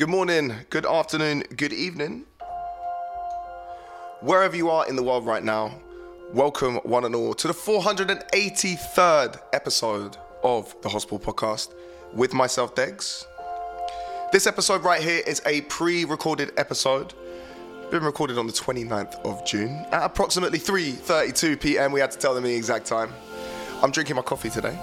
Good morning, good afternoon, good evening. Wherever you are in the world right now, welcome one and all to the 483rd episode of the Hospital Podcast with myself, Degs. This episode right here is a pre recorded episode. Been recorded on the 29th of June at approximately 3:32 p.m. We had to tell them the exact time. I'm drinking my coffee today.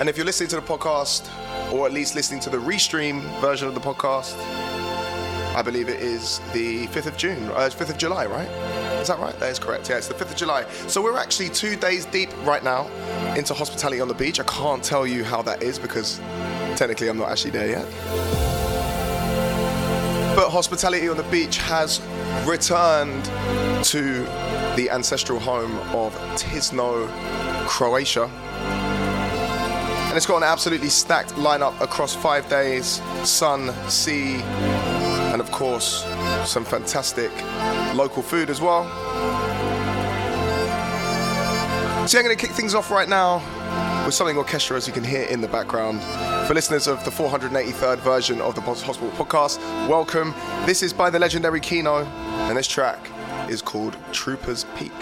And if you're listening to the podcast, or at least listening to the restream version of the podcast, I believe it is the 5th of June, uh, 5th of July, right? Is that right? That is correct. Yeah, it's the 5th of July. So we're actually two days deep right now into hospitality on the beach. I can't tell you how that is because technically I'm not actually there yet. But hospitality on the beach has returned to the ancestral home of Tisno, Croatia. And it's got an absolutely stacked lineup across five days sun, sea, and of course, some fantastic local food as well. So I'm going to kick things off right now with something orchestral, as you can hear in the background. For listeners of the 483rd version of the Hospital Podcast, welcome. This is by the legendary Keeno, and this track is called Trooper's Peak.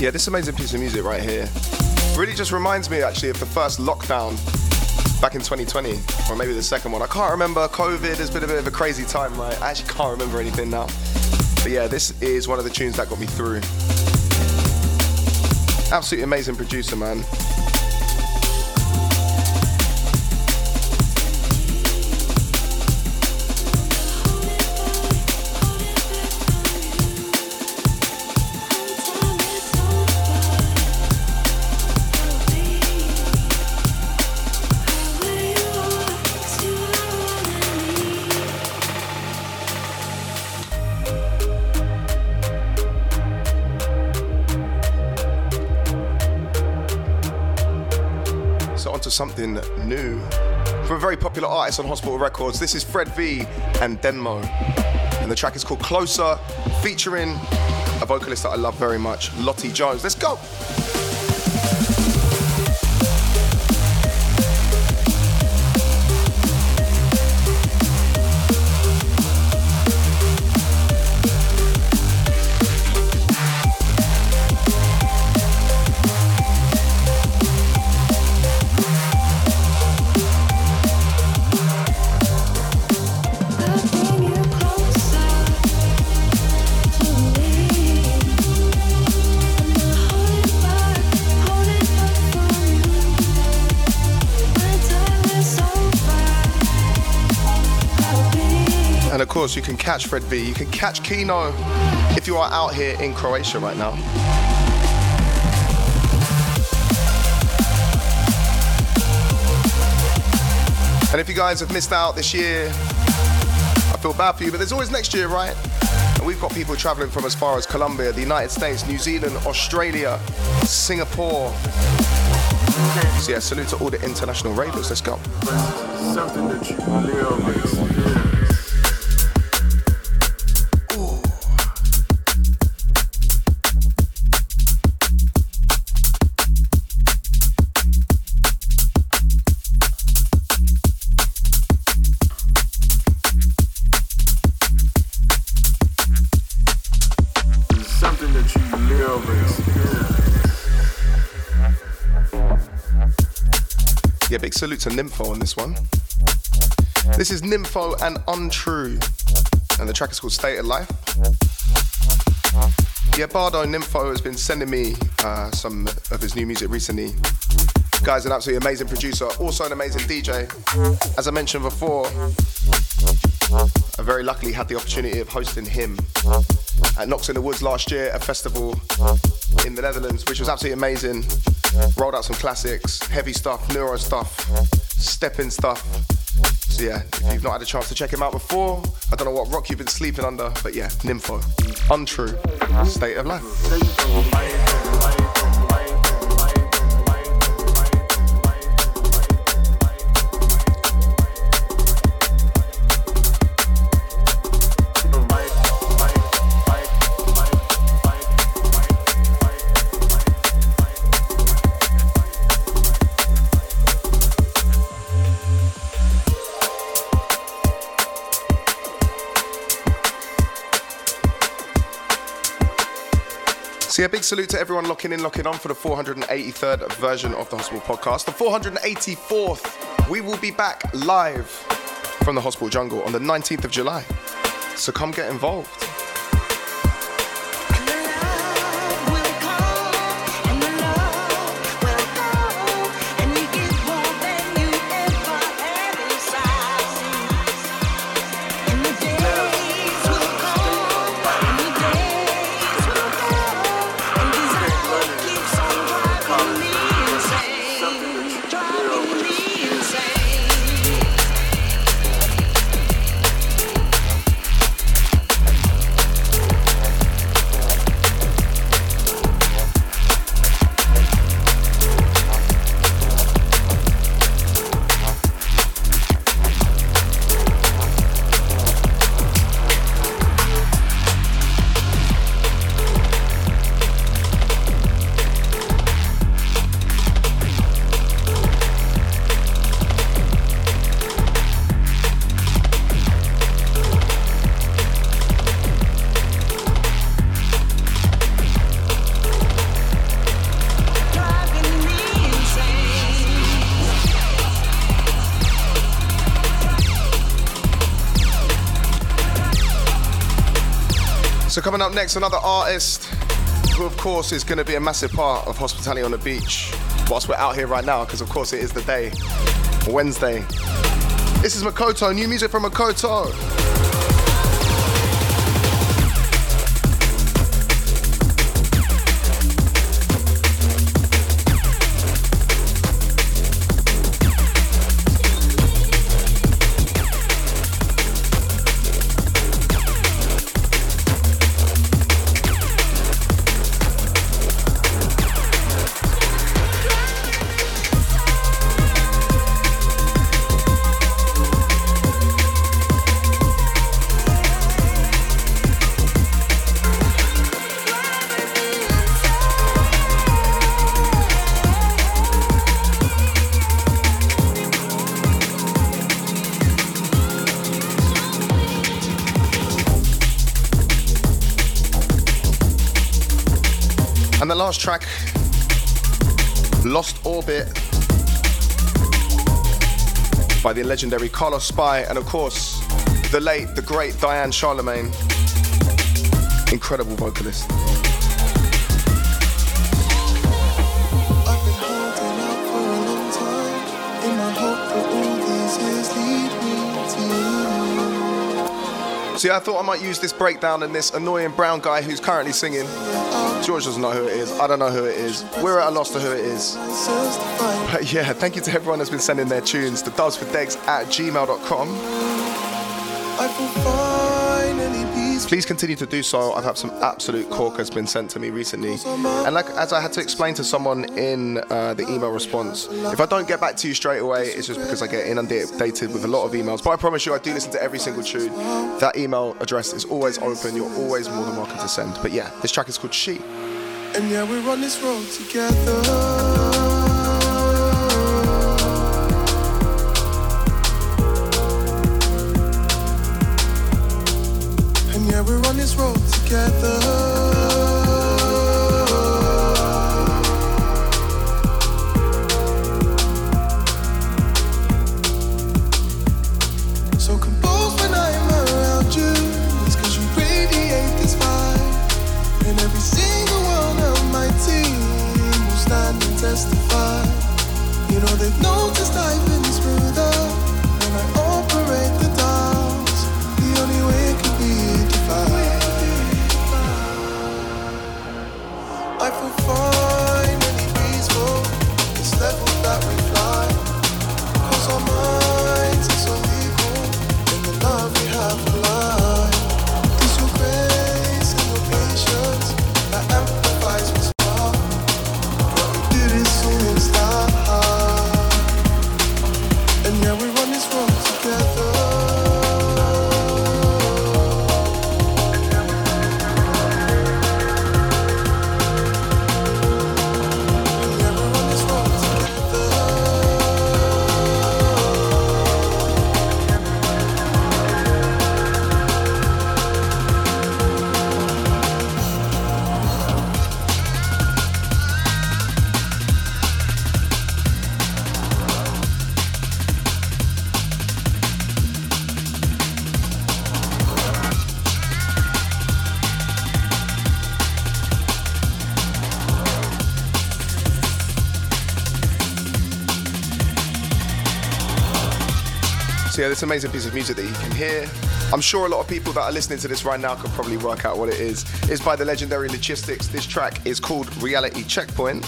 Yeah, this amazing piece of music right here really just reminds me actually of the first lockdown back in 2020, or maybe the second one. I can't remember. COVID has been a bit of a crazy time, right? I actually can't remember anything now. But yeah, this is one of the tunes that got me through. Absolutely amazing producer, man. Something new. From a very popular artist on Hospital Records, this is Fred V and Denmo. And the track is called Closer, featuring a vocalist that I love very much, Lottie Jones. Let's go! Catch Fred V. You can catch Keeno if you are out here in Croatia right now. And if you guys have missed out this year, I feel bad for you, but there's always next year, right? And we've got people traveling from as far as Colombia, the United States, New Zealand, Australia, Singapore. So yeah, salute to all the international ravers. Let's go. Salute to Nymfo on this one. This is Nymfo and Untrue, and the track is called State of Life. Yeah, Bardo Nymfo has been sending me uh, some of his new music recently. Guy's an absolutely amazing producer, also an amazing DJ. As I mentioned before, I very luckily had the opportunity of hosting him at Knox in the Woods last year, a festival in the Netherlands, which was absolutely amazing. Rolled out some classics, heavy stuff, neuro stuff, stepping stuff. So yeah, if you've not had a chance to check him out before, I don't know what rock you've been sleeping under, but yeah, Nymfo. Untrue. State of life. Salute to everyone locking in, locking on for the 483rd version of the Hospital Podcast. The 484th, we will be back live from the Hospital Jungle on the 19th of July. So come get involved. Coming up next, another artist who, of course, is going to be a massive part of hospitality on the beach whilst we're out here right now, because of course it is the day, Wednesday. This is Makoto, new music from Makoto. Track, Lost Orbit, by the legendary Carlos S.P.Y, and of course, the late, the great Diane Charlemagne. Incredible vocalist. Yeah, I thought I might use this breakdown and this annoying brown guy who's currently singing. George doesn't know who it is. I don't know who it is. We're at a loss to who it is. Answers to find. But yeah, thank you to everyone that's been sending their tunes to doesfordegs at gmail.com. Please continue to do so. I've had some absolute corkers been sent to me recently. And like as I had to explain to someone in uh, the email response, if I don't get back to you straight away, it's just because I get inundated with a lot of emails. But I promise you, I do listen to every single tune. That email address is always open. You're always more than welcome to send. But yeah, this track is called She. And yeah, we're on this road together. Together. Yeah, this amazing piece of music that you can hear. I'm sure a lot of people that are listening to this right now could probably work out what it is. It's by the legendary Logistics. This track is called Reality Checkpoint.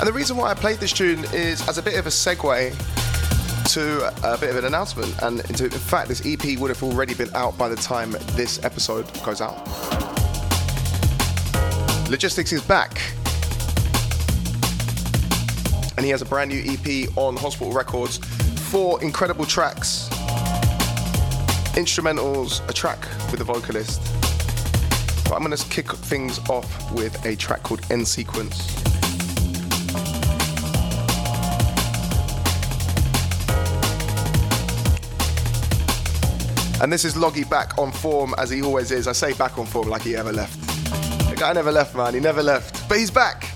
And the reason why I played this tune is as a bit of a segue to a bit of an announcement. And in fact, this EP would have already been out by the time this episode goes out. Logistics is back. And he has a brand new EP on Hospital Records. Four incredible tracks, instrumentals, a track with a vocalist. But I'm going to kick things off with a track called End Sequence. And this is Loggy back on form as he always is. I say back on form like he ever left. The guy never left, man. He never left. But he's back.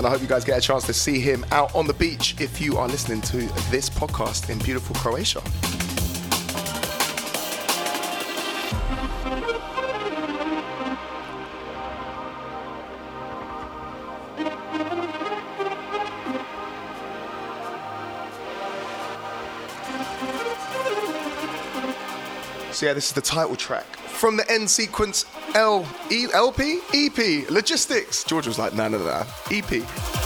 And I hope you guys get a chance to see him out on the beach if you are listening to this podcast in beautiful Croatia. So yeah, this is the title track from the end sequence L E LP EP Logistics. George was like, no, no, no, EP.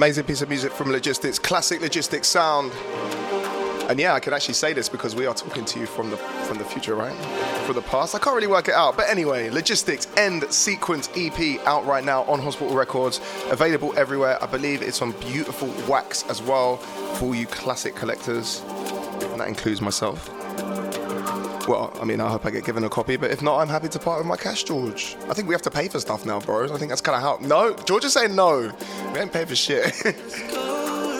Amazing piece of music from Logistics, classic Logistics sound. And yeah, I can actually say this because we are talking to you from the from the future, right? From the past. I can't really work it out. But anyway, Logistics End Sequence EP out right now on Hospital Records. Available everywhere. I believe it's on beautiful wax as well for you classic collectors. And that includes myself. Well, I mean, I hope I get given a copy, but if not, I'm happy to part with my cash, George. I think we have to pay for stuff now, bro. I think that's kind of how. No, George is saying no. We ain't pay for shit.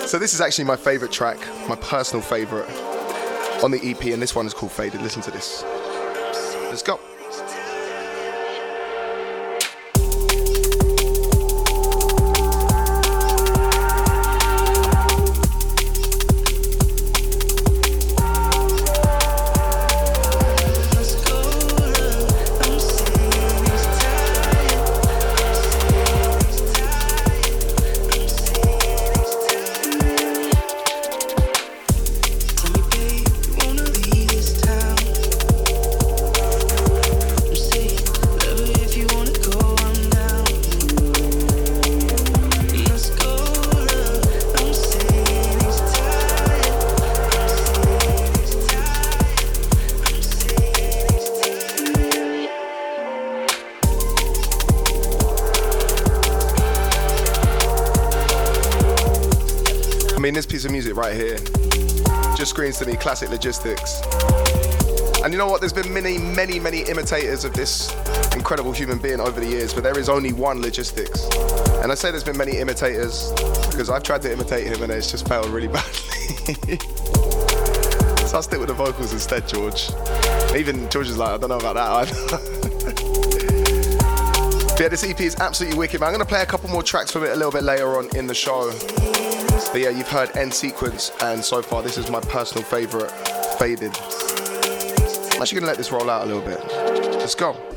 so this is actually my favorite track, my personal favorite on the EP, and this one is called Faded. Listen to this. Let's go. Right here just screams to me classic logistics. And you know what? There's been many, many, many imitators of this incredible human being over the years, but there is only one logistics. And I say there's been many imitators because I've tried to imitate him and it's just failed really badly. so I'll stick with the vocals instead, George. Even George is like, I don't know about that either. yeah, this EP is absolutely wicked, man. I'm gonna play a couple more tracks from it a little bit later on in the show. But yeah, you've heard End Sequence, and so far this is my personal favorite, Faded. I'm actually gonna let this roll out a little bit. Let's go.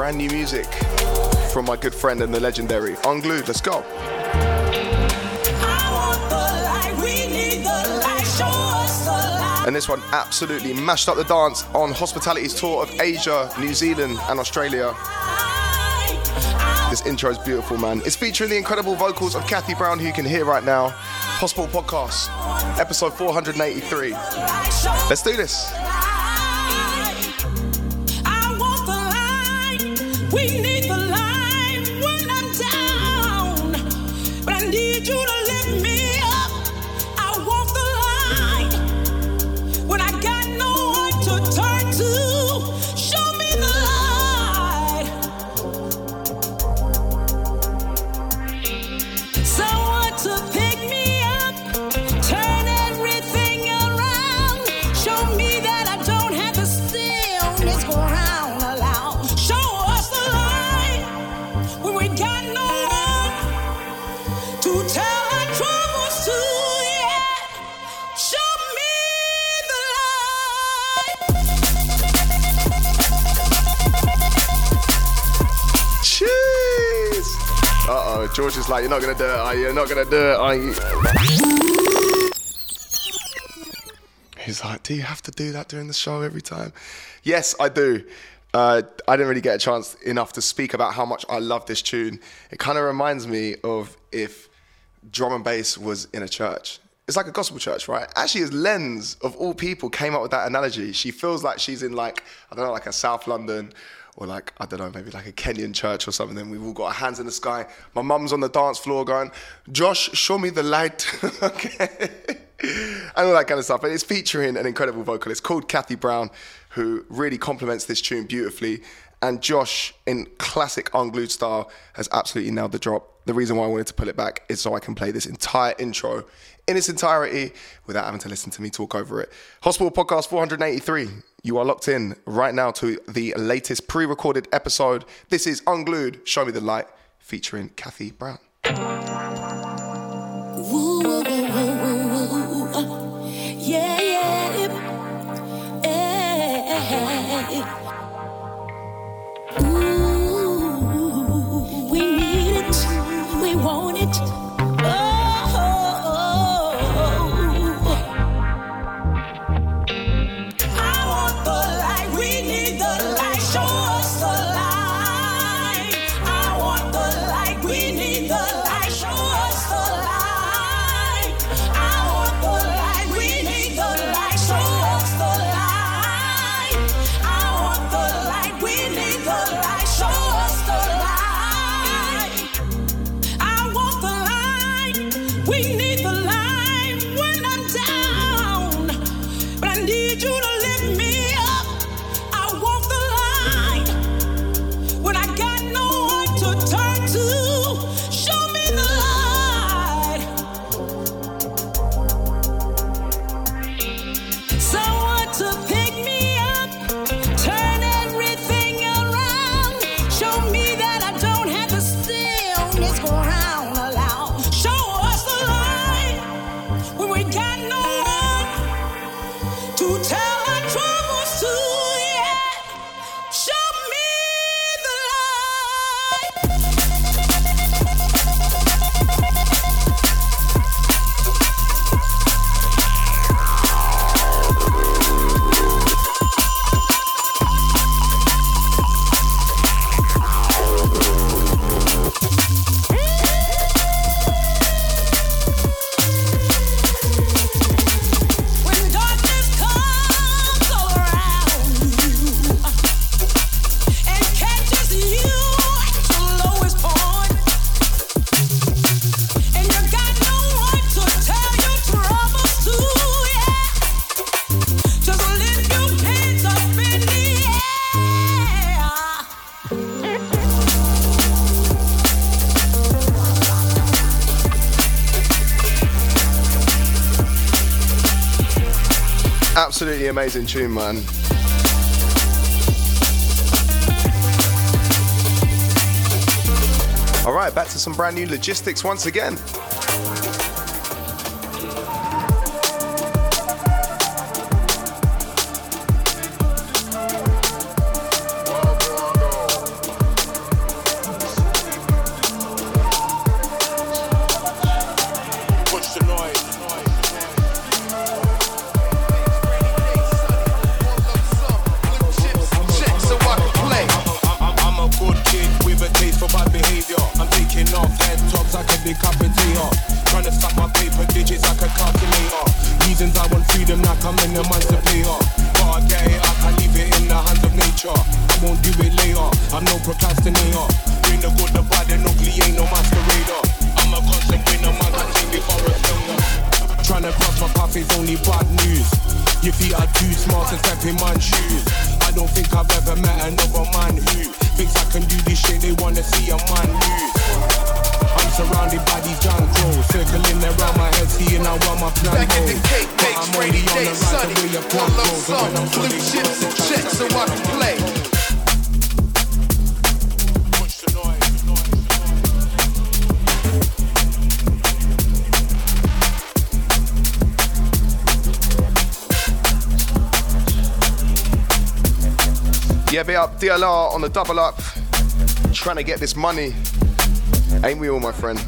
Brand new music from my good friend and the legendary Unglued. Let's go. And this one absolutely mashed up the dance on Hospitality's tour of Asia, New Zealand, and Australia. This intro is beautiful, man. It's featuring the incredible vocals of Kathy Brown, who you can hear right now. Hospital Podcast, episode 483. Let's do this. George is like, You're not gonna do it, are you? You're not gonna do it, are you? He's like, Do you have to do that during the show every time? Yes, I do. Uh, I didn't really get a chance enough to speak about how much I love this tune. It kind of reminds me of if drum and bass was in a church. It's like a gospel church, right? Actually, as Lens, of all people, came up with that analogy. She feels like she's in like, I don't know, like a South London or like, I don't know, maybe like a Kenyan church or something. Then we've all got our hands in the sky. My mum's on the dance floor going, Josh, show me the light. okay. and all that kind of stuff. And it's featuring an incredible vocalist called Kathy Brown, who really complements this tune beautifully. And Josh, in classic unglued style, has absolutely nailed the drop. The reason why I wanted to pull it back is so I can play this entire intro in its entirety without having to listen to me talk over it. Hospital Podcast 483. You are locked in right now to the latest pre recorded episode. This is Unglued, Show Me the Light, featuring Kathy Brown. Woo, amazing tune, man. All right, back to some brand new logistics once again. I'm no procrastinator. Bring the good, the bad, and ugly ain't no masquerader. I'm a constant winner, man. I think before a failure. Trying to cross my path is only bad news. Your feet are too small to step in man's shoes. I don't think I've ever met another man who thinks I can do this shit. They wanna see a man lose. I'm surrounded by these young circling around my head, seeing how well my plan Back in the cake I'm rainy only on the days sunny. the way your One lump goes. sum, And when I'm blue chips and checks so I can Yeah, be up DLR on the double up, trying to get this money. Ain't we all, my friend?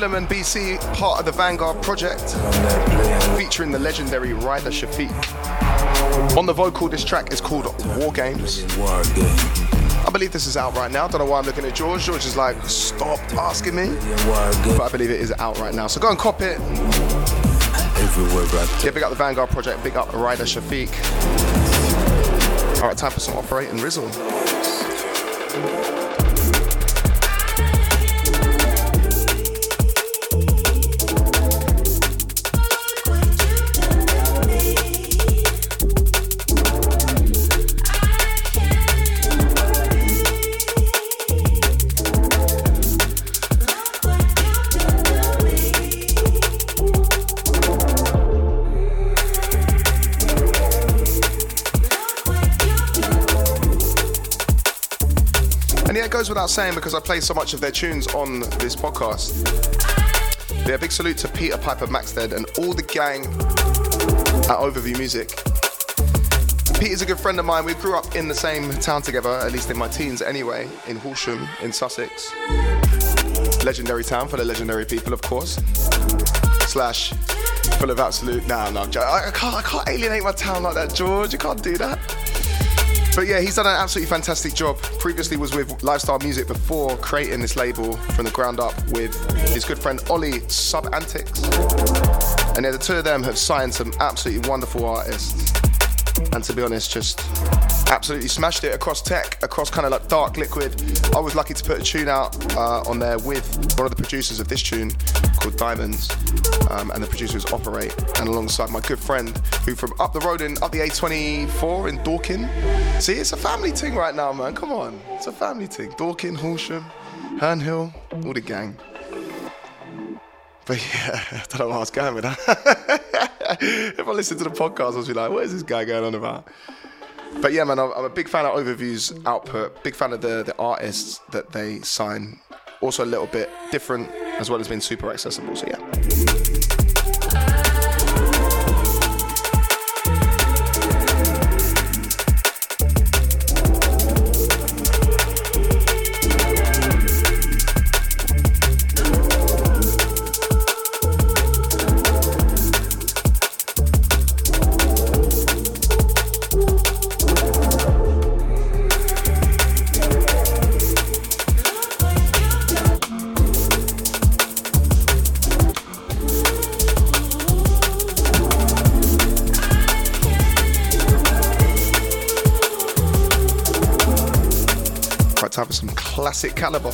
And BCee, part of the Vanguard project, featuring the legendary Rider Shafique. On the vocal, this track is called War Games. I believe this is out right now. Don't know why I'm looking at George. George is like, stop asking me. But I believe it is out right now. So go and cop it. Yeah, big up the Vanguard project, big up Rider Shafique. All right, time for some operating Rizzle. Without saying because I play so much of their tunes on this podcast. Yeah, big salute to Peter Piper Maxted and all the gang at Overview Music. Peter's a good friend of mine. We grew up in the same town together, at least in my teens anyway, in Horsham, in Sussex. Legendary town for the legendary people, of course. Slash full of absolute. Nah, no, I, I can't, I can't alienate my town like that, George. You can't do that. But yeah, he's done an absolutely fantastic job. Previously was with Lifestyle Music before creating this label from the ground up with his good friend Ollie Sub Antics. And yeah, the two of them have signed some absolutely wonderful artists. And to be honest, just Absolutely smashed it across tech, across kind of like dark liquid. I was lucky to put a tune out uh, on there with one of the producers of this tune called Diamonds, um, and the producers Operate, and alongside my good friend who from up the road in up the A24 in Dorking. See, it's a family thing right now, man. Come on, it's a family thing. Dorking, Horsham, Hernhill, all the gang. But yeah, I don't know where I was going with that. if I listened to the podcast, I was be like, what is this guy going on about? But yeah, man, I'm a big fan of Overview's output, big fan of the, the artists that they sign. Also a little bit different, as well as being super accessible. So yeah. Classic Calibre.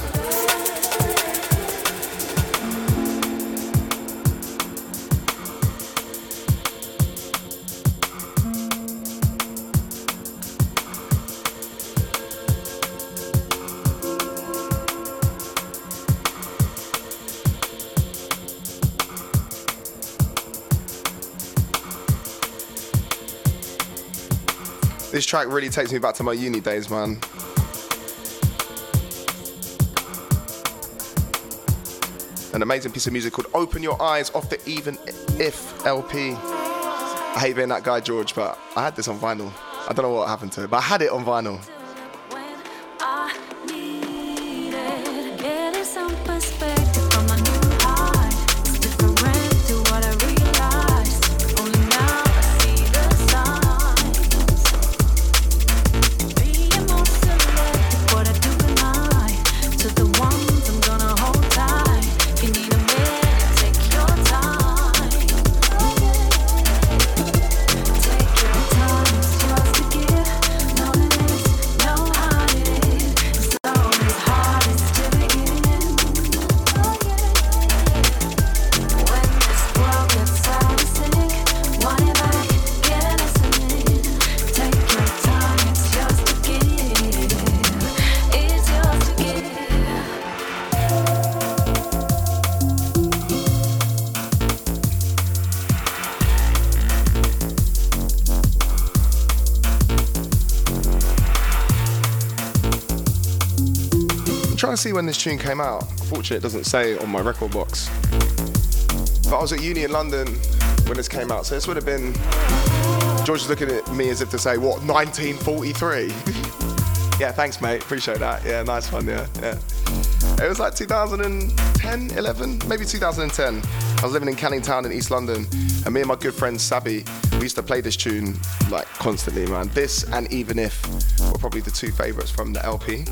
This track really takes me back to my uni days, man. An amazing piece of music called Open Your Eyes off the Even If LP. I hate being that guy, George, but I had this on vinyl. I don't know what happened to it, but I had it on vinyl. To see when this tune came out. Fortunately, it doesn't say on my record box. But I was at uni in London when this came out, so this would have been. George is looking at me as if to say, what, 1943? yeah, thanks, mate. Appreciate that. Yeah, nice one. Yeah, yeah. It was like 2010, 11, maybe 2010. I was living in Canning Town in East London, and me and my good friend Sabi, we used to play this tune like constantly, man. This and Even If were probably the two favourites from the LP.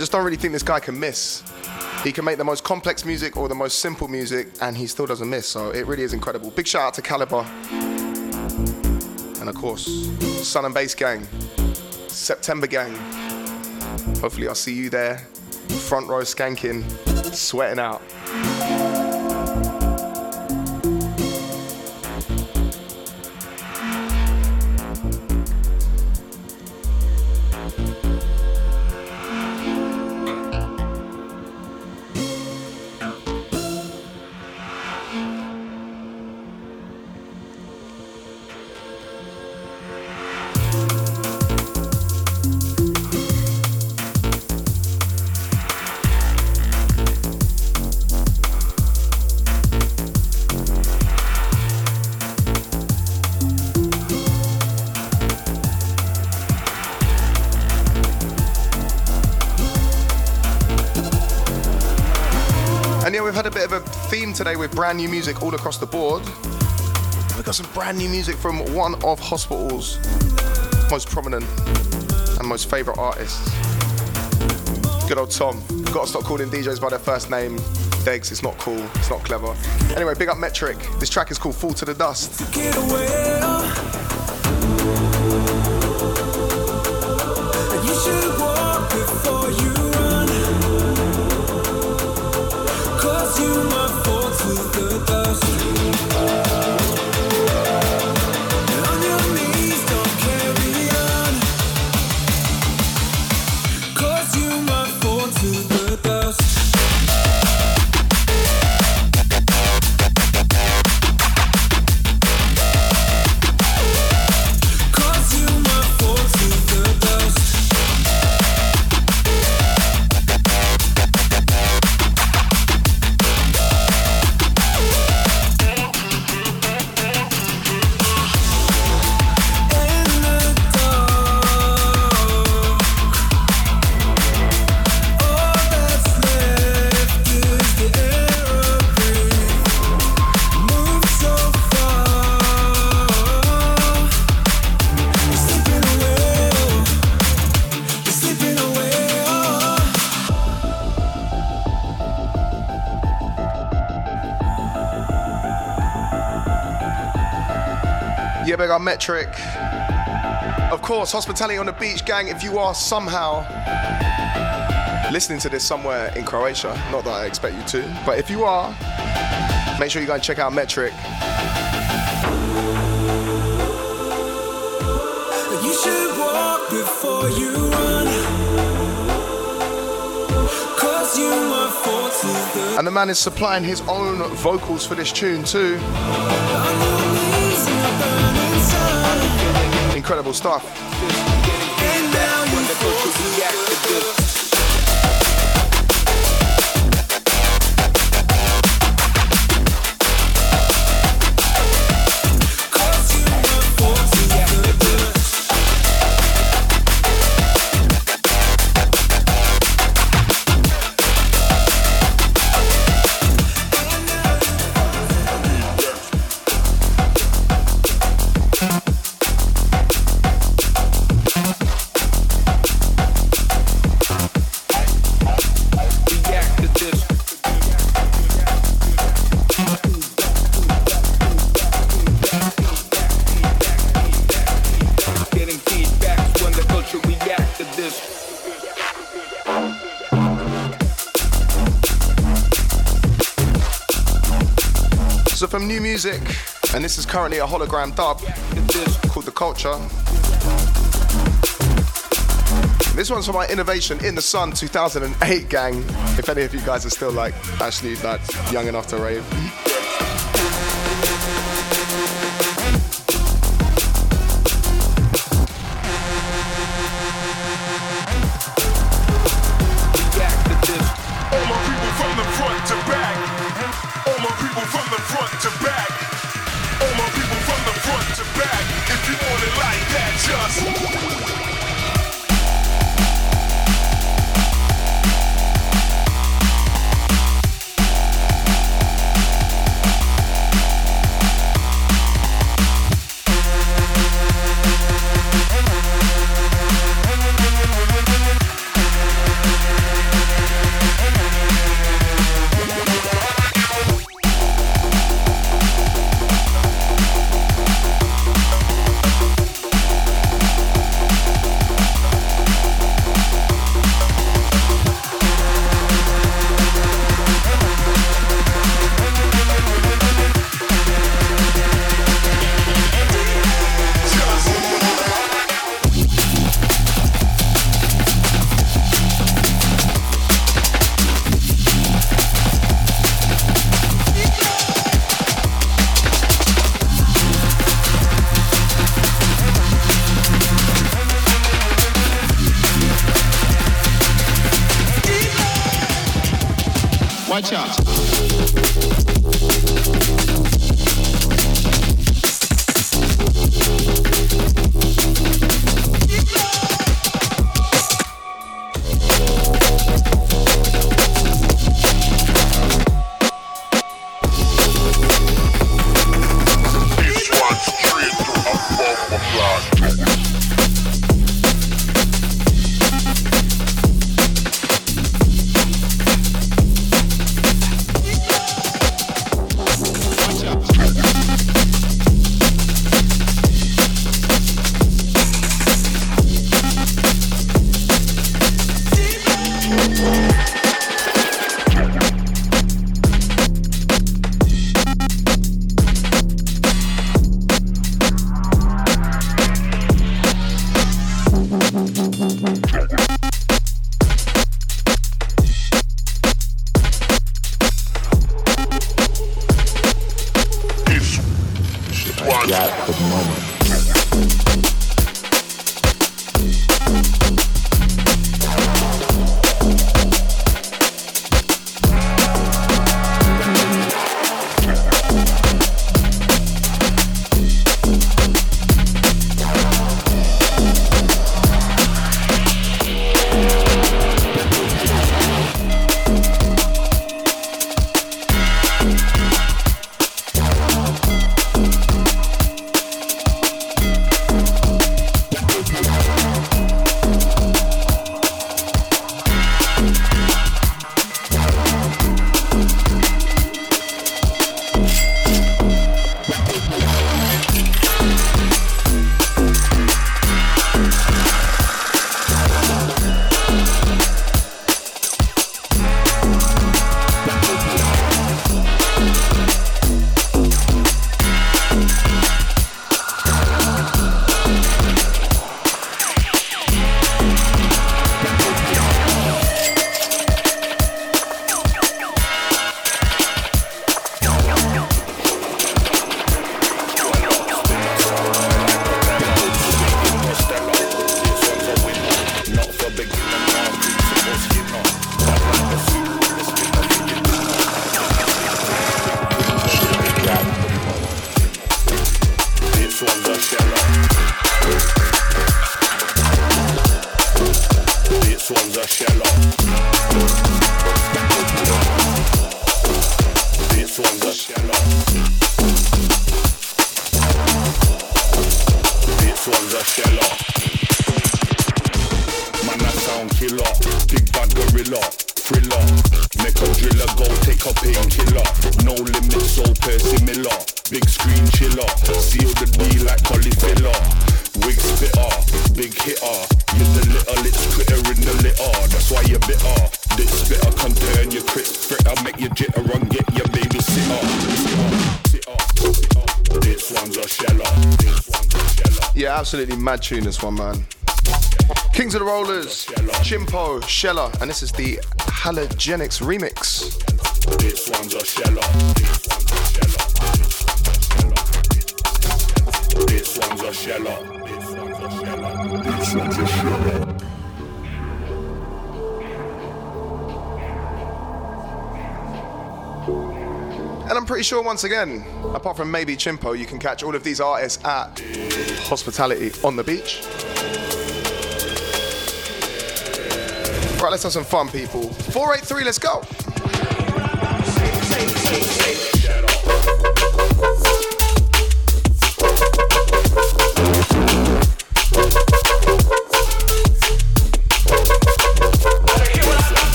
Just don't really think this guy can miss. He can make the most complex music or the most simple music, and he still doesn't miss. So it really is incredible. Big shout out to Calibre, and of course, Sun and Bass Gang, September Gang. Hopefully, I'll see you there, front row skanking, sweating out. With brand new music all across the board. We've got some brand new music from one of Hospital's most prominent and most favourite artists. Good old Tom. Gotta stop calling DJs by their first name. Degs, it's not cool, it's not clever. Anyway, big up Metrik. This track is called Fall to the Dust. You walk before Yeah, big up Metrik. Of course, Hospitality on the Beach gang, if you are somehow listening to this somewhere in Croatia, not that I expect you to, but if you are, make sure you go and check out Metrik. You should walk before you run. You might fall to the And the man is supplying his own vocals for this tune too. Incredible stuff. So from new music, and this is currently a hologram dub called The Culture. This one's for my Innovation in the Sun 2008 gang. If any of you guys are still like actually like young enough to rave. Absolutely mad tune this one, man. Kings of the Rollers, Chimpo, Shella, and this is the Halogenix remix. This one's a sheller. This one's a sheller. This one's a sheller. This one's a. And I'm pretty sure, once again, apart from maybe Chimpo, you can catch all of these artists at Hospitality on the beach. Right, let's have some fun, people. 483, let's go.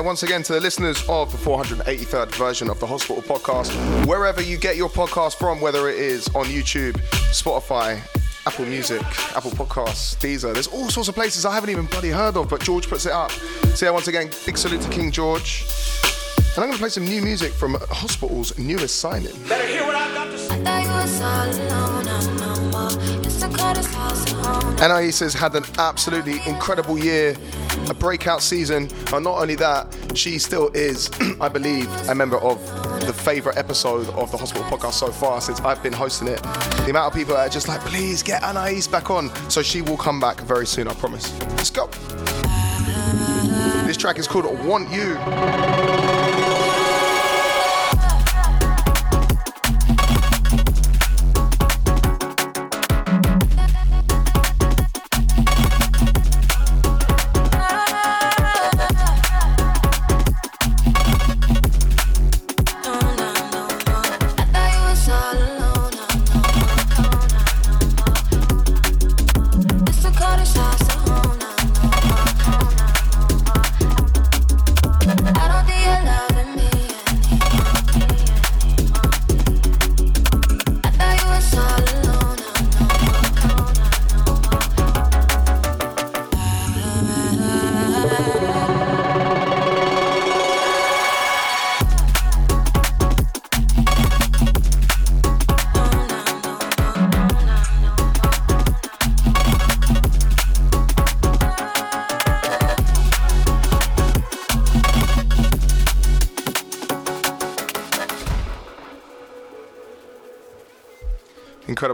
So, once again, to the listeners of the 483rd version of the Hospital Podcast, wherever you get your podcast from, whether it is on YouTube, Spotify, Apple Music, Apple Podcasts, Deezer, there's all sorts of places I haven't even bloody heard of, but George puts it up. So, yeah, once again, big salute to King George. And I'm going to play some new music from Hospital's newest signing. Better hear what I'm about to say. Anais has had an absolutely incredible year, a breakout season, and not only that, she still is, I believe, a member of the favourite episode of the Hospital Podcast so far since I've been hosting it. The amount of people that are just like, please get Anais back on. So she will come back very soon, I promise. Let's go. This track is called Want You.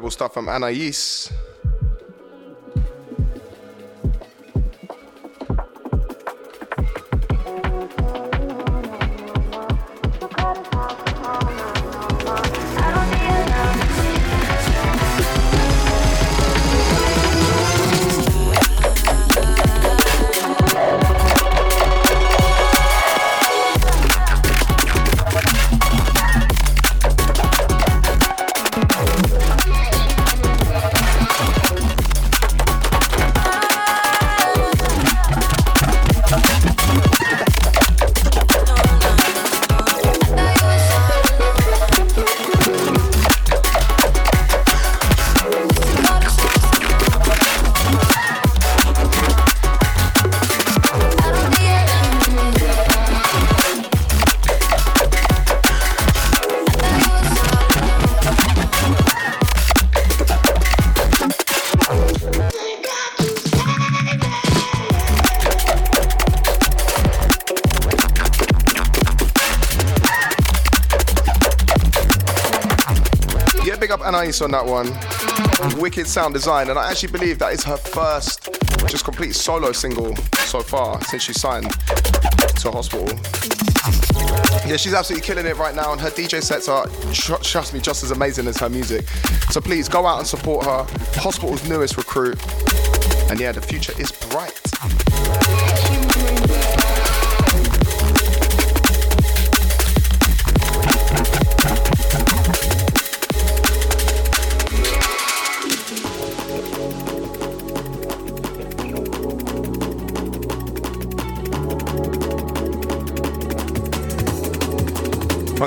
Incredible stuff from Anais. On that one. Wicked sound design, and I actually believe that is her first just complete solo single so far since she signed to hospital. Yeah, she's absolutely killing it right now, and her DJ sets are, trust me, just as amazing as her music. So please go out and support her. Hospital's newest recruit. And yeah, the future is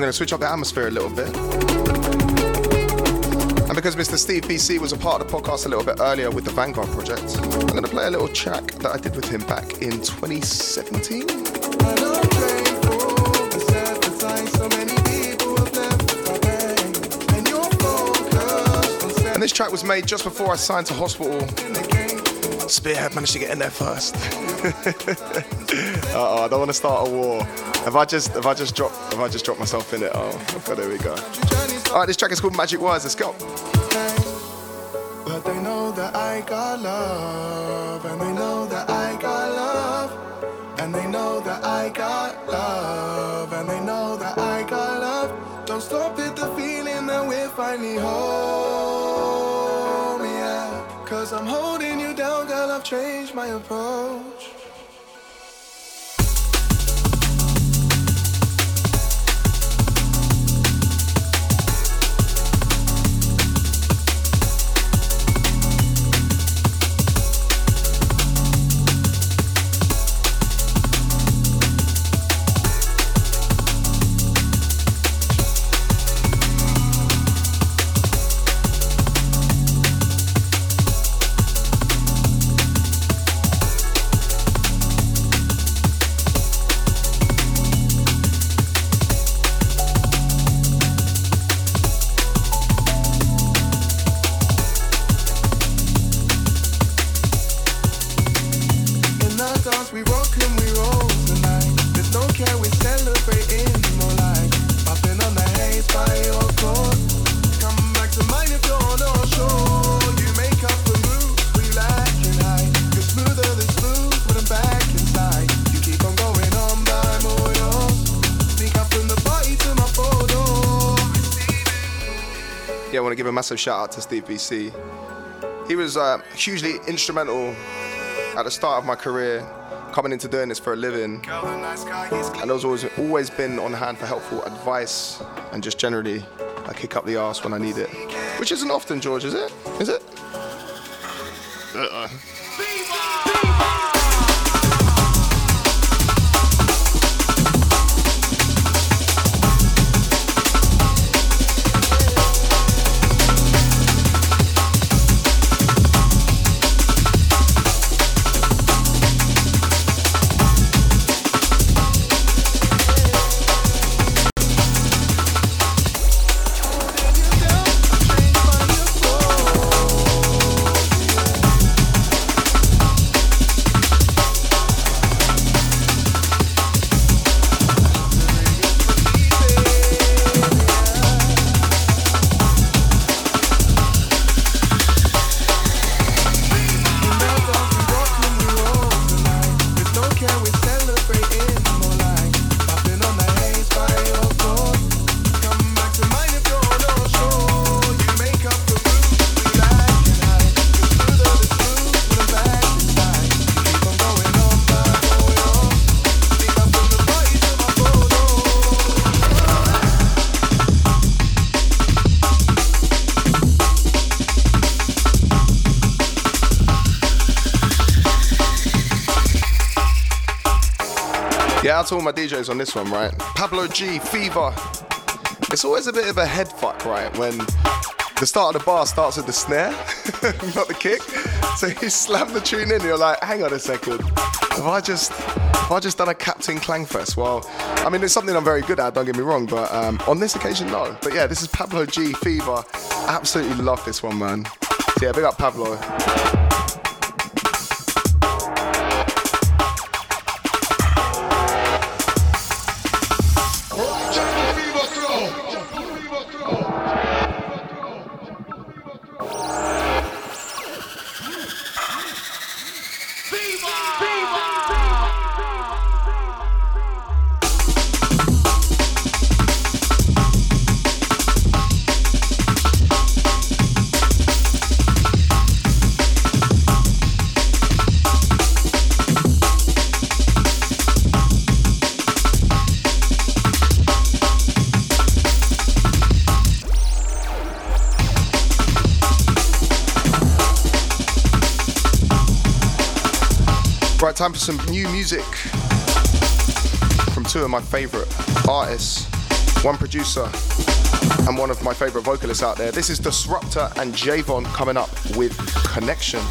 going to switch up the atmosphere a little bit. And because Mr. Steve BCee was a part of the podcast a little bit earlier with the Vanguard project, I'm going to play a little track that I did with him back in 2017. And this track was made just before I signed to hospital. Spearhead managed to get in there first. Uh-oh, I don't want to start a war. If I just if I just drop if I just drop myself in it, oh okay, there we go. Alright, this track is called Magic Words, let's go. But they know that I got love, and they know that I got love, and they know that I got love, and they know that I got love. Don't stop it, the feeling that we're finally home, yeah. Cause I'm holding you down, girl, I've changed my approach. A massive shout out to Steve BCee. He was uh, hugely instrumental at the start of my career, coming into doing this for a living. And has always always been on hand for helpful advice and just generally a kick up the arse when I need it. Which isn't often, George, is it? Is it? Uh-uh. Out to all my DJs on this one, right? Pablo G, Fever. It's always a bit of a head fuck, right? When the start of the bar starts with the snare, not the kick. So you slam the tune in, you're like, hang on a second. Have I just have I just done a Captain Clangfest? Well, I mean, it's something I'm very good at, don't get me wrong, but um, on this occasion, no. But yeah, this is Pablo G, Fever. Absolutely love this one, man. So yeah, big up Pablo. Right, time for some new music from two of my favorite artists, one producer and one of my favorite vocalists out there. This is Disrupta and Javeon coming up with Connection.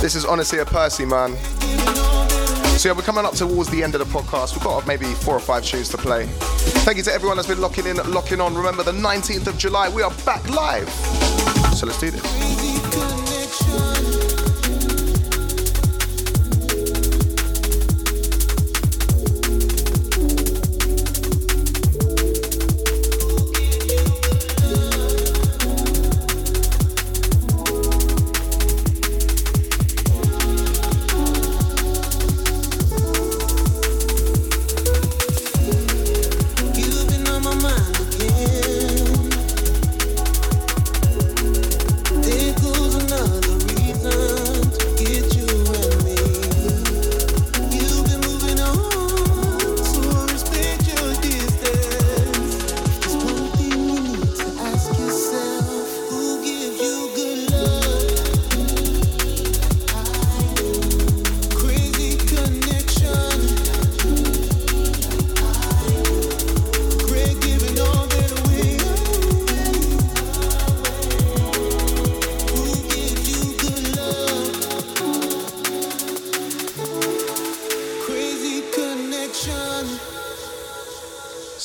This is honestly a Percy, man. So yeah, we're coming up towards the end of the podcast. We've got maybe four or five tunes to play. Thank you to everyone that's been locking in, locking on. Remember, the 19th of July, we are back live. So let's do this.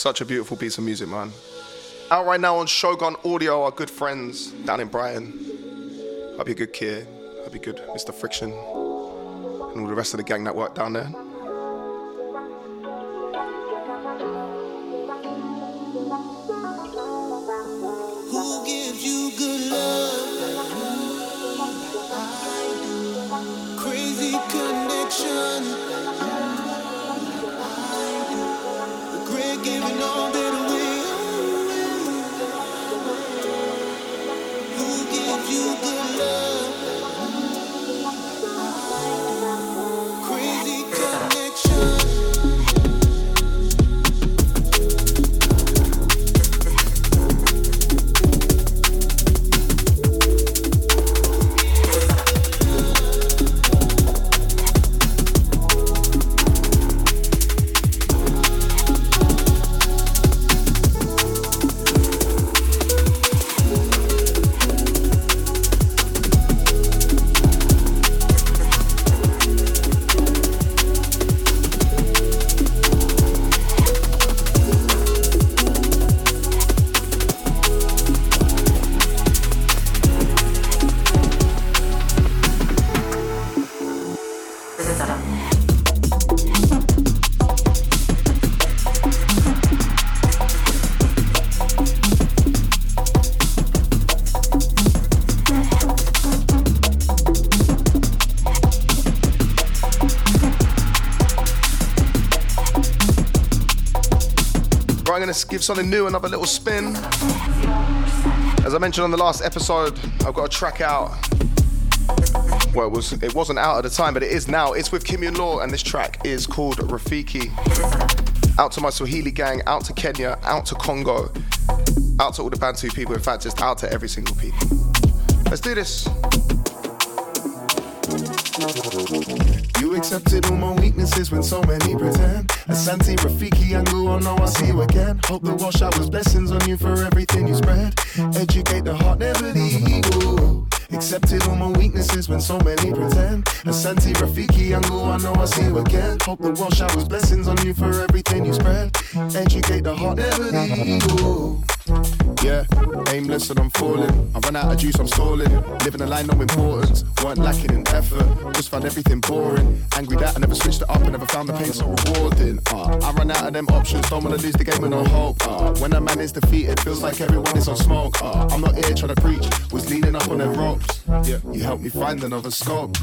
Such a beautiful piece of music, man. Out right now on Shogun Audio, our good friends down in Brighton. Hope you're good, kid. Hope you're good, Mr. Friction. And all the rest of the gang that work down there. Something new another little spin. As I mentioned on the last episode, I've got a track out. Well, it, was, it wasn't out at the time, but it is now. It's with Kimyan Law, and this track is called Rafiki. Out to my Swahili gang, out to Kenya, out to Congo. Out to all the Bantu people. In fact, just out to every single people. Let's do this. You accepted all my weaknesses when so many pretend. Asante, Rafiki, and Guru, know I see you again. Hope the out was blessings on you for everything you spread. Educate the heart, never the ego. Accepted all my weaknesses when so many pretend. Asante, Rafiki, and I know I'll see you again. Hope the out was blessings on you for everything you spread. Educate the heart, never the ego. Yeah, aimless and I'm falling. I run out of juice, I'm stalling. Living a line, no importance. Weren't lacking in effort, just found everything boring. Angry that I never switched it up, I never found the pain so rewarding. Uh, I run out of them options, don't wanna lose the game with no hope. Uh, when a man is defeated, feels like everyone is on smoke. Uh, I'm not here trying to preach, was leaning up on them ropes. Yeah, you helped me find another scope.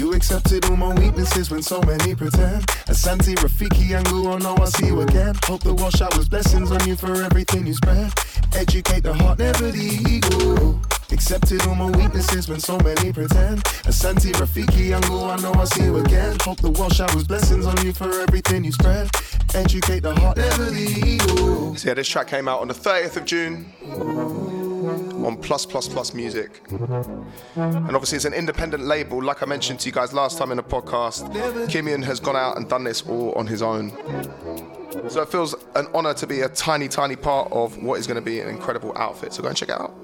You accepted all my weaknesses when so many pretend. Asante, Rafiki, and Guru, know I'll see you again. Hope the washout was blessings on you for everything you spread. Educate the heart, never the ego. Accepted all my weaknesses when so many pretend. Asante, Rafiki, and Guru, know I'll see you again. Hope the washout was blessings on you for everything you spread. Educate the heart, never the ego. So yeah, this track came out on the 30th of June on Plus Plus Plus Music. And obviously, it's an independent label. Like I mentioned to you guys last time in the podcast, Kimyan has gone out and done this all on his own. So it feels an honor to be a tiny, tiny part of what is going to be an incredible outfit. So go and check it out.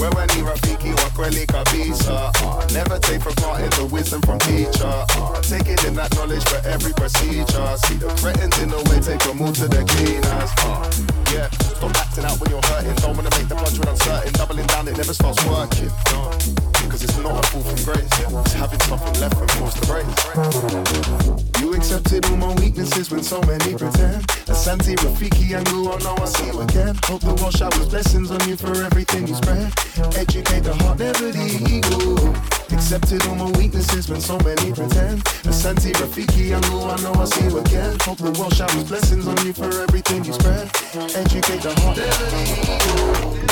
Wewe ni rafiki wa kweli kabisa uh, Never take for granted the wisdom from teacher. Uh, Take it in that knowledge for every procedure. See the cretins in the way, take them all to the cleaners. Uh, Yeah, stop acting out when you're hurting. Don't wanna make the plunge when uncertain Doubling down, it never starts working. No. Cause it's not a fall from grace. It's having something left and forced to brace You accepted all my weaknesses when so many pretend. Asante, Rafiki, and Guru, know oh, I see you again. Hope the washout was blessings on you for everything you spread. Educate the heart, never the ego. Accepted all my weaknesses when so many pretend. Asante, Rafiki, and I know oh, I see you again. Hope the washout was blessings on you for everything you spread. Educate the heart, never the ego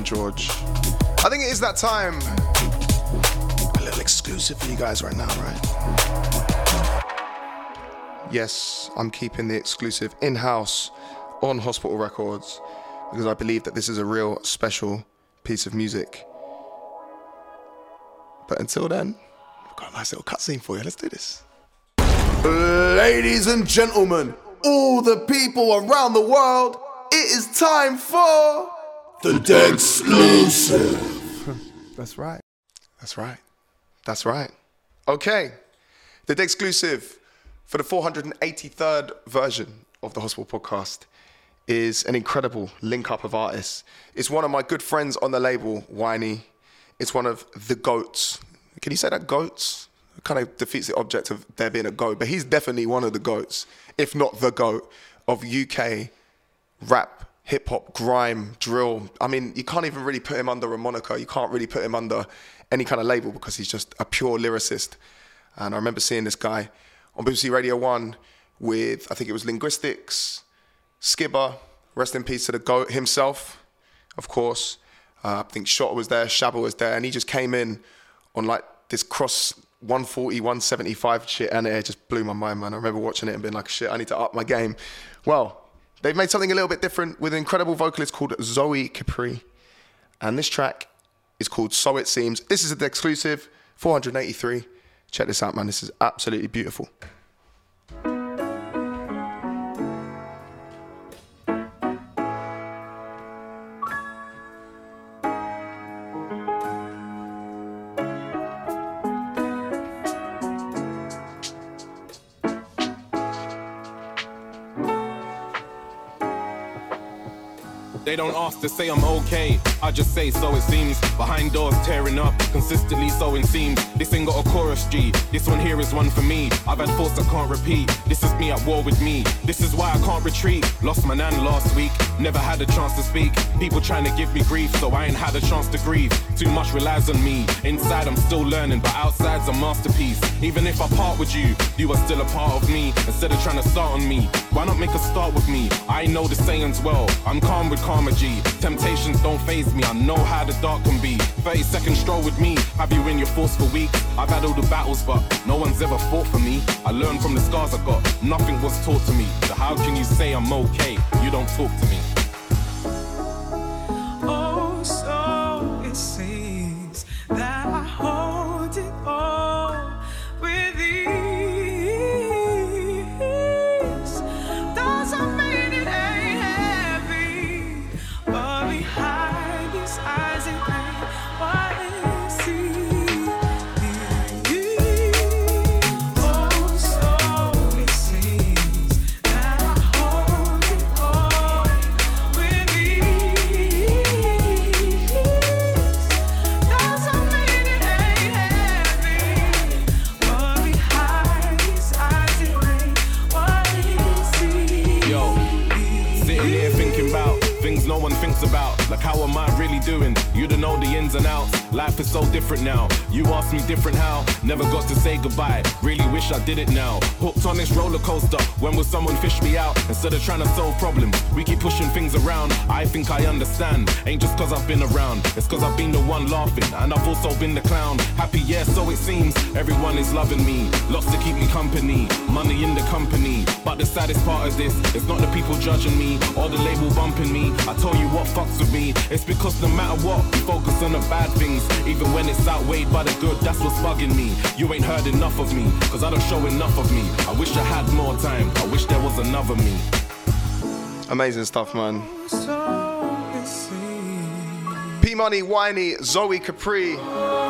George. I think it is that time. A little exclusive for you guys right now, right? Yes, I'm keeping the exclusive in house on Hospital Records because I believe that this is a real special piece of music. But until then, I've got a nice little cutscene for you. Let's do this. Ladies and gentlemen, all the people around the world, it is time for the Dead Exclusive. That's right. That's right. That's right. Okay. The exclusive for the 483rd version of the Hospital Podcast is an incredible link up of artists. It's one of my good friends on the label, Whiney. It's one of the goats. Can you say that goats? It kind of defeats the object of there being a goat, but he's definitely one of the goats, if not the goat, of UK rap, hip hop, grime, drill. I mean, you can't even really put him under a moniker. You can't really put him under any kind of label because he's just a pure lyricist. And I remember seeing this guy on BBC Radio 1 with, I think it was Linguistics, Skibber, rest in peace to the GOAT himself, of course. Uh, I think Shot was there, Shabba was there, and he just came in on like this cross 140, 175 shit, and it just blew my mind, man. I remember watching it and being like, shit, I need to up my game. Well, they've made something a little bit different with an incredible vocalist called Zoe Kypri. And this track is called So It Seems. This is the exclusive, 483. Check this out, man. This is absolutely beautiful. Don't ask to say I'm okay. I just say so it seems. Behind doors tearing up, consistently sewing seams. This ain't got a chorus G. This one here is one for me. I've had thoughts I can't repeat. This is me at war with me. This is why I can't retreat. Lost my nan last week. Never had a chance to speak. People trying to give me grief, so I ain't had a chance to grieve. Too much relies on me. Inside I'm still learning, but outside's a masterpiece. Even if I part with you, you are still a part of me. Instead of trying to start on me, why not make a start with me? I know the sayings well. I'm calm with karma Temptations don't phase me. I know how the dark can be. 30 second stroll with me. Have you in your force for weeks? I've had all the battles, but no one's ever fought for me. I learned from the scars I got. Nothing was taught to me. So how can you say I'm okay? You don't talk to me. Different now. You asked me different how. Never got to say goodbye. Really wish I did it now. Hooked on this roller coaster. When will someone fish me out? Instead of trying to solve problems, we keep pushing things around. I think I understand. Ain't just cause I've been around. It's cause I've been the one laughing. And I've also been the clown. Happy, yeah, so it seems. Everyone is loving me. Lots to keep me company. Money in the company. But the saddest part of this is not the people judging me or the label bumping me. I told you what fucks with me. It's because no matter what, we focus on the bad things. Even when it's outweighed by the good, that's what's bugging me. You ain't heard enough of me, cause I don't show enough of me. I wish I had more time. I wish there was another me. Amazing stuff, man. So it seems. P Money, Whiney, Zoe Kypri.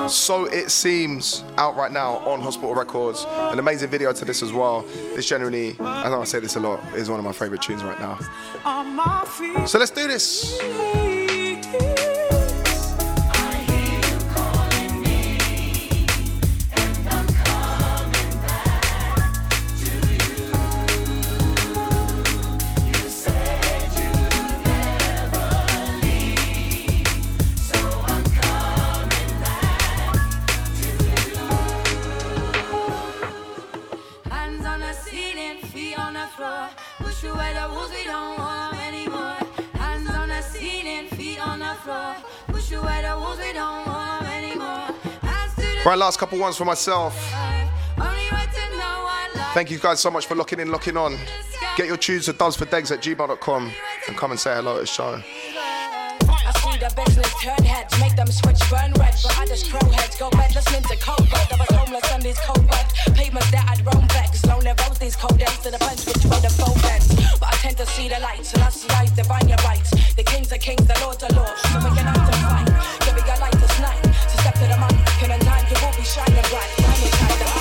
So it seems out right now on Hospital Records. An amazing video to this as well. This generally, I know I say this a lot, is one of my favorite tunes right now. On my feet. So let's do this. Right, last couple ones for myself. Thank you guys so much for locking in, locking on. Get your tunes to dubsfordegs at gmail.com and come and say hello to the show. The business turn heads, make them switch burn red. But I just crow heads, go bed listening to cold. I was homeless on these cold pavements that I'd roam. Lonely roads, these cold to the which way the. But I tend to see the lights, divine your rights. The kings are kings, the lords are lords. So we to fight. Give me your time you will bright. Inside the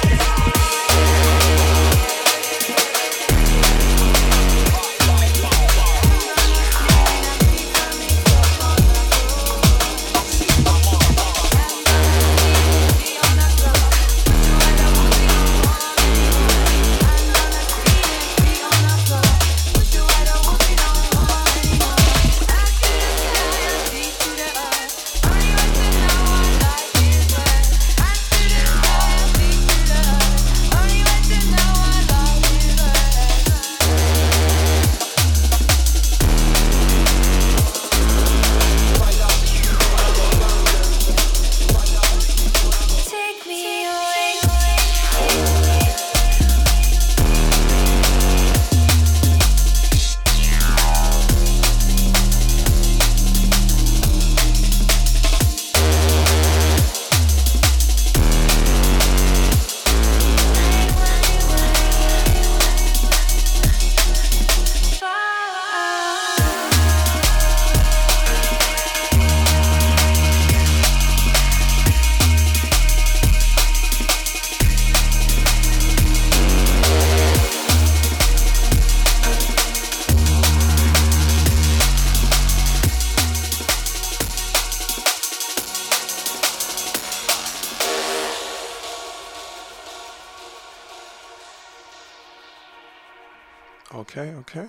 Okay, okay.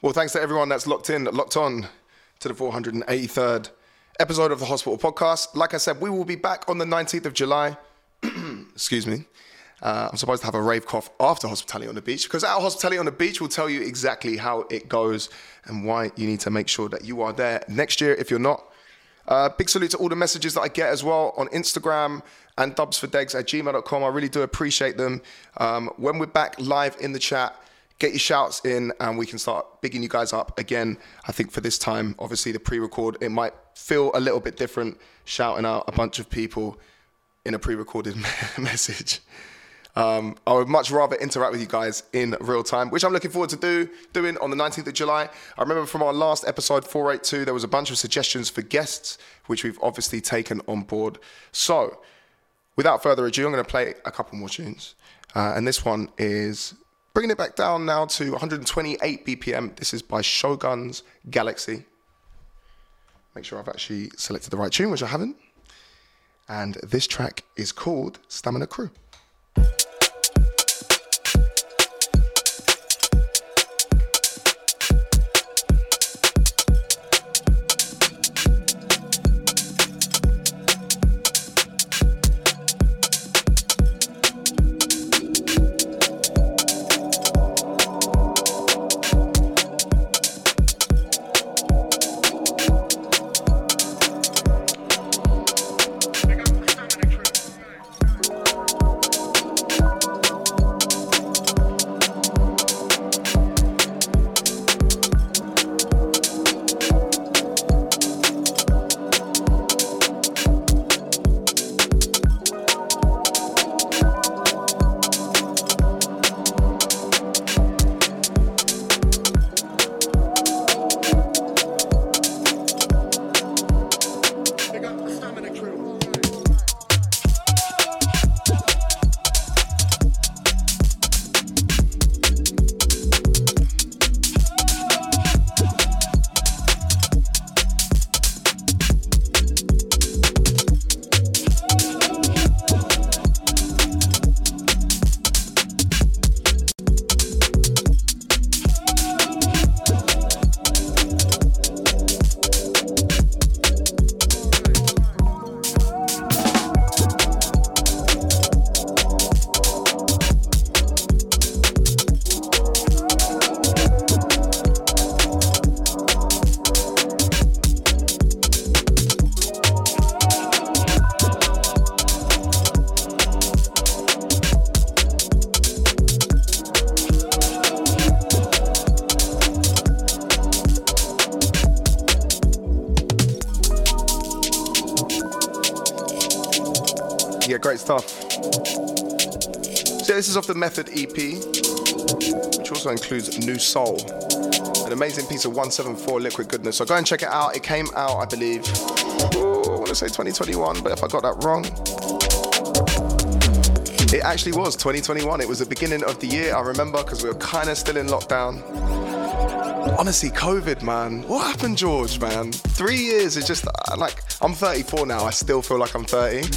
Well, thanks to everyone that's locked in, locked on to the 483rd episode of the Hospital Podcast. Like I said, we will be back on the 19th of July. Excuse me. Uh, I'm supposed to have a rave cough after Hospitality on the Beach because our Hospitality on the Beach will tell you exactly how it goes and why you need to make sure that you are there next year if you're not. Uh, big salute to all the messages that I get as well on Instagram and dubsfordegs at gmail.com. I really do appreciate them. Um, when we're back live in the chat, get your shouts in and we can start bigging you guys up again. I think for this time, obviously, the pre record, it might feel a little bit different shouting out a bunch of people in a pre recorded message. Um, I would much rather interact with you guys in real time, which I'm looking forward to do doing on the 19th of July. I remember from our last episode 482, there was a bunch of suggestions for guests, which we've obviously taken on board. So, without further ado, I'm going to play a couple more tunes, uh, and this one is bringing it back down now to 128 BPM. This is by Shogun's GLXY. Make sure I've actually selected the right tune, which I haven't. And this track is called Stamina Creux. Soul, an amazing piece of 174 liquid goodness. So go and check it out. It came out, I believe, I want to say 2021, but if I got that wrong, it actually was 2021. It was the beginning of the year. I remember because we were kind of still in lockdown. Honestly, COVID, man. What happened, George, man? Three years is just uh, like, I'm 34 now. I still feel like I'm 30.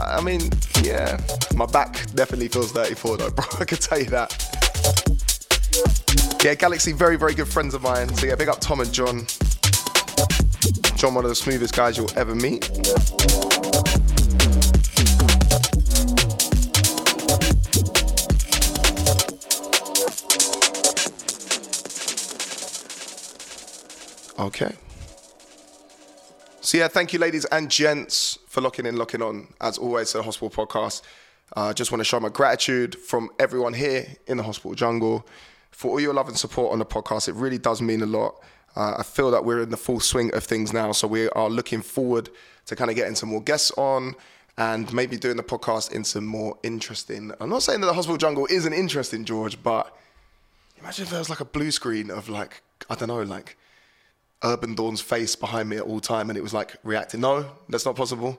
I mean, yeah, my back definitely feels 34 though, bro. I can tell you that. Yeah, GLXY, very, very good friends of mine. So yeah, big up Tom and John. John, one of the smoothest guys you'll ever meet. Okay. So yeah, thank you, ladies and gents, for locking in, locking on, as always, to the Hospital Podcast. I uh, just want to show my gratitude from everyone here in the Hospital Jungle for all your love and support on the podcast. It really does mean a lot. Uh, I feel that we're in the full swing of things now, so we are looking forward to kind of getting some more guests on and maybe doing the podcast in some more interesting. I'm not saying that the Hospital Jungle isn't interesting, George, but imagine if there was like a blue screen of like I don't know, like Urbandawn's face behind me at all time and it was like reacting. No, that's not possible.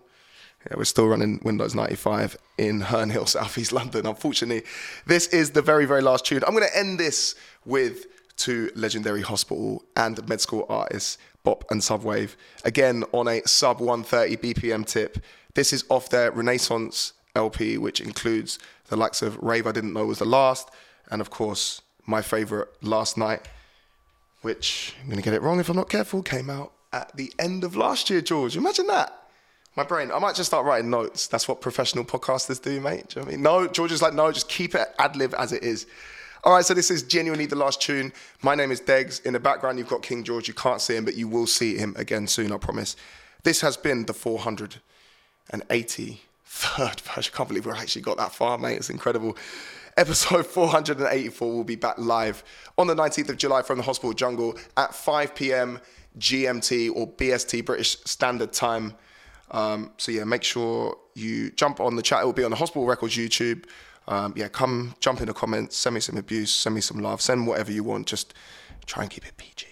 Yeah, we're still running Windows 95 in Herne Hill, South East London. Unfortunately, this is the very, very last tune. I'm going to end this with two legendary hospital and med school artists, Bop and Subwave. Again, on a sub 130 BPM tip. This is off their Renaissance LP, which includes the likes of Rave I Didn't Know Was the Last, and of course, my favorite, Last Night, which I'm going to get it wrong if I'm not careful, came out at the end of last year, George. Imagine that. My brain, I might just start writing notes. That's what professional podcasters do, mate. Do you know what I mean? No, George is like, no, just keep it ad lib as it is. All right, so this is genuinely the last tune. My name is Degs. In the background, you've got King George. You can't see him, but you will see him again soon, I promise. This has been the 483rd version. I can't believe we actually got that far, mate. It's incredible. Episode 484 will be back live on the 19th of July from the Hospital Jungle at 5 p.m. GMT or BST, British Standard Time. Um, so yeah, make sure you jump on the chat. It will be on the Hospital Records YouTube. Um, yeah, come jump in the comments, send me some abuse, send me some love, send whatever you want. Just try and keep it PG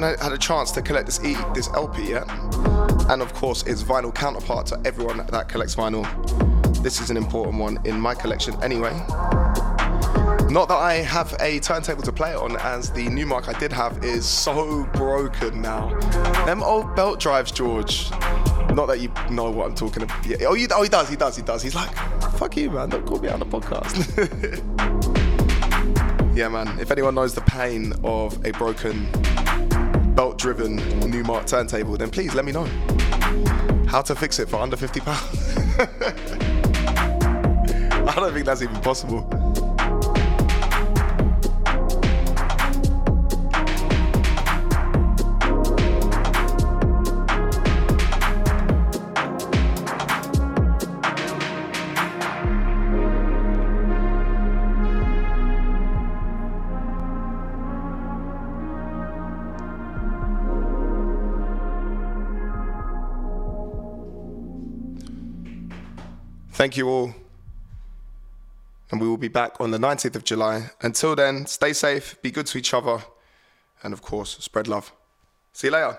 haven't had a chance to collect this E, this LP yet, and of course its vinyl counterpart to everyone that collects vinyl, this is an important one in my collection anyway. Not that I have a turntable to play it on, as the Numark I did have is so broken now. Them old belt drives, George. Not that you know what I'm talking about. Yeah. Oh, you, oh, he does, he does, he does. He's like, fuck you, man. Don't call me on the podcast. yeah, man. If anyone knows the pain of a broken driven Numark turntable, then please let me know how to fix it for under 50 pounds. I don't think that's even possible. On the 19th of July. Until then, stay safe, be good to each other, and of course, spread love. See you later.